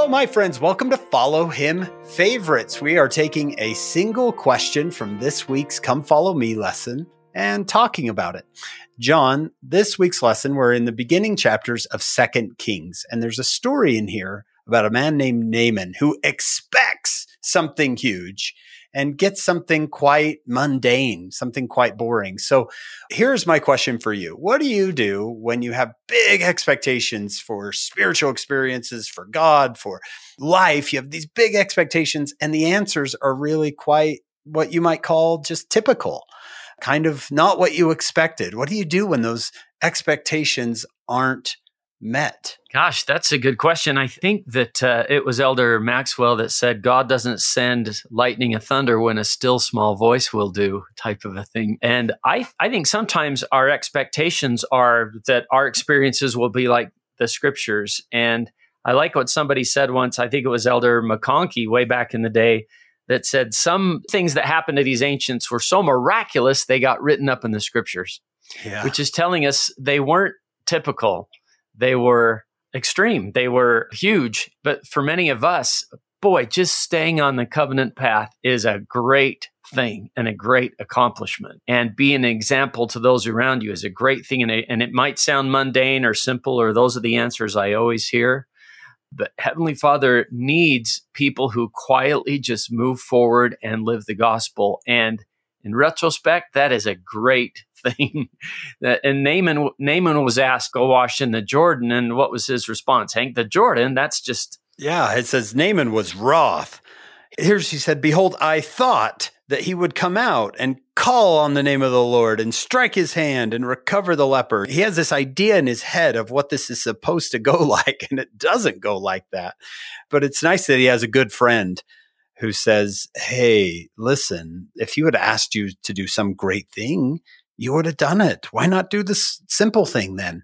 Hello, my friends. Welcome to Follow Him Favorites. We are taking a single question from this week's Come Follow Me lesson and talking about it. John, this week's lesson, we're in the beginning chapters of Second Kings, and there's a story in here about a man named Naaman who expects something huge and get something quite mundane, something quite boring. So here's my question for you. What do you do when you have big expectations for spiritual experiences, for God, for life? You have these big expectations and the answers are really quite what you might call just typical, kind of not what you expected. What do you do when those expectations aren't met? Gosh, that's a good question. I think that uh, it was Elder Maxwell that said, God doesn't send lightning and thunder when a still small voice will do, type of a thing. And I, I think sometimes our expectations are that our experiences will be like the scriptures. And I like what somebody said once. I think it was Elder McConkie way back in the day that said some things that happened to these ancients were so miraculous they got written up in the scriptures, yeah. which is telling us they weren't typical they were extreme, they were huge. But for many of us, boy, just staying on the covenant path is a great thing and a great accomplishment. And be an example to those around you is a great thing. And and it might sound mundane or simple, or those are the answers I always hear. But Heavenly Father needs people who quietly just move forward and live the gospel. And in retrospect, that is a great thing. and Naaman, Naaman was asked, go wash in the Jordan. And what was his response? Hank, the Jordan, that's just. Yeah, it says Naaman was wroth. Here's he said, Behold, I thought that he would come out and call on the name of the Lord and strike his hand and recover the leper. He has this idea in his head of what this is supposed to go like, and it doesn't go like that. But it's nice that he has a good friend who says, Hey, listen, if he would have asked you to do some great thing, you would have done it. Why not do this simple thing then?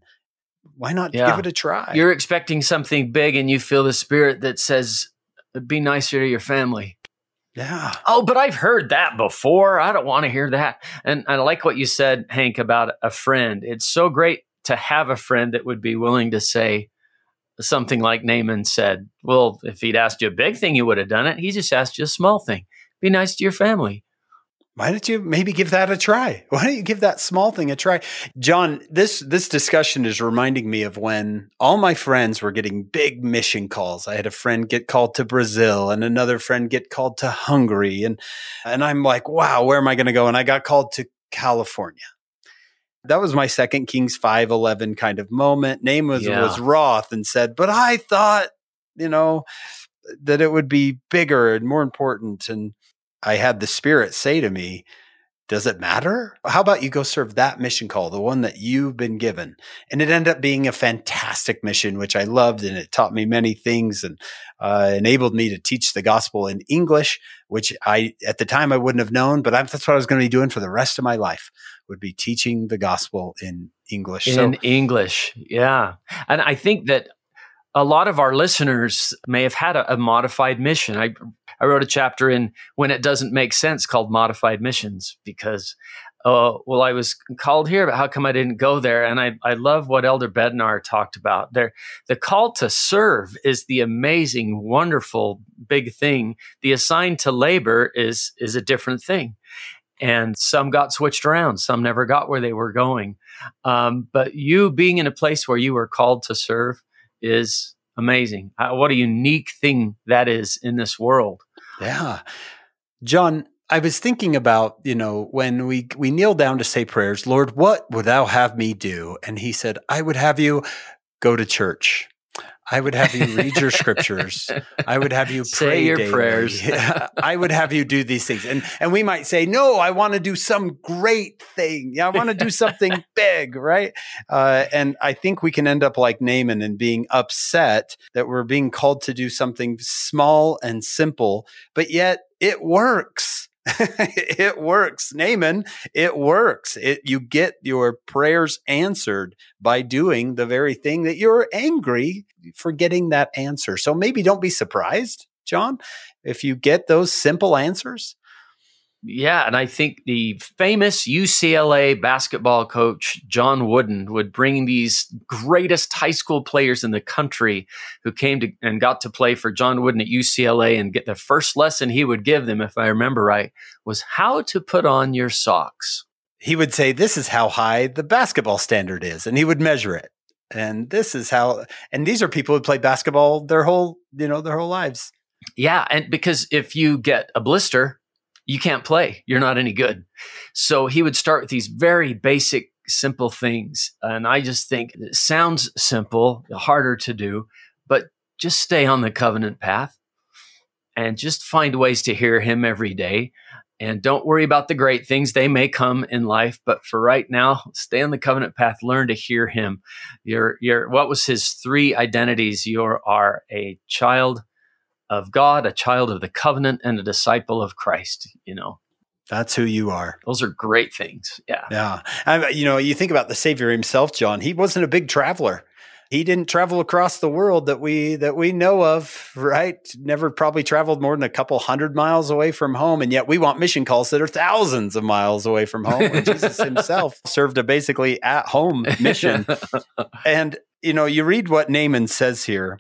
Why not yeah. give it a try? You're expecting something big and you feel the spirit that says, be nicer to your family. Yeah. Oh, but I've heard that before. I don't want to hear that. And I like what you said, Hank, about a friend. It's so great to have a friend that would be willing to say, something like Naaman said, well, if he'd asked you a big thing, you would have done it. He just asked you a small thing. Be nice to your family. Why don't you maybe give that a try? Why don't you give that small thing a try? John, this this discussion is reminding me of when all my friends were getting big mission calls. I had a friend get called to Brazil and another friend get called to Hungary and and I'm like, "Wow, where am I going to go?" And I got called to California that was my second Kings 511 kind of moment. Naaman was, yeah. was wroth and said, but I thought, you know, that it would be bigger and more important. And I had the spirit say to me, does it matter? How about you go serve that mission call, the one that you've been given? And it ended up being a fantastic mission, which I loved. And it taught me many things and uh, enabled me to teach the gospel in English, which I, at the time, I wouldn't have known, but I, that's what I was going to be doing for the rest of my life would be teaching the gospel in English. In so, English. Yeah. And I think that a lot of our listeners may have had a, a modified mission. I I wrote a chapter in when it doesn't make sense called modified missions because uh, well, I was called here, but how come I didn't go there? And I, I love what Elder Bednar talked about. There, the call to serve is the amazing, wonderful, big thing. The assigned to labor is is a different thing, and some got switched around. Some never got where they were going. Um, but you being in a place where you were called to serve is amazing. Uh, what a unique thing that is in this world. Yeah. John, I was thinking about, you know, when we we kneel down to say prayers, Lord, what would thou have me do? And he said, I would have you go to church. I would have you read your scriptures. I would have you say your daily. prayers. I would have you do these things. And and we might say, no, I want to do some great thing. Yeah, I want to do something big, right? Uh, and I think we can end up like Naaman and being upset that we're being called to do something small and simple, but yet it works. it works. Naaman, it works. It, you get your prayers answered by doing the very thing that you're angry for getting that answer. So maybe don't be surprised, John, if you get those simple answers. Yeah, and I think the famous UCLA basketball coach John Wooden would bring these greatest high school players in the country who came to and got to play for John Wooden at UCLA and get the first lesson he would give them if I remember right was how to put on your socks. He would say this is how high the basketball standard is and he would measure it. And this is how and these are people who play basketball their whole, you know, their whole lives. Yeah, and because if you get a blister, you can't play. You're not any good. So he would start with these very basic, simple things. And I just think it sounds simple, harder to do, but just stay on the covenant path and just find ways to hear him every day. And don't worry about the great things. They may come in life, but for right now, stay on the covenant path. Learn to hear him. You're, you're, what was his three identities? You are a child of God, a child of the covenant, and a disciple of Christ, you know. That's who you are. Those are great things. Yeah. Yeah. I, you know, you think about the Savior himself, John, he wasn't a big traveler. He didn't travel across the world that we that we know of, right? Never probably traveled more than a couple hundred miles away from home, and yet we want mission calls that are thousands of miles away from home. Jesus himself served a basically at home mission. and you know, you read what Naaman says here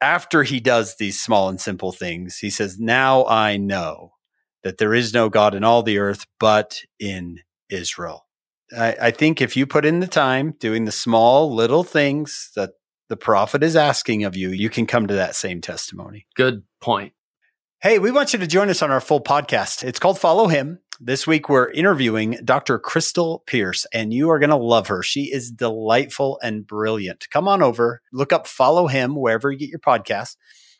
after he does these small and simple things, he says, Now I know that there is no God in all the earth but in Israel. I, I, think if you put in the time doing the small little things that the prophet is asking of you, you can come to that same testimony. Good point. Hey, we want you to join us on our full podcast. It's called Follow Him. This week, we're interviewing Dr. Krystal Pierce, and you are going to love her. She is delightful and brilliant. Come on over, look up Follow Him wherever you get your podcast,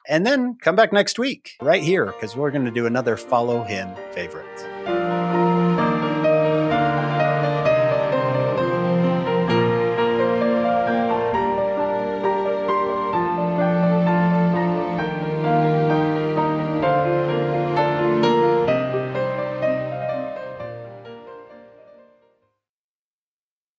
and then come back next week right here because we're going to do another Follow Him favorites.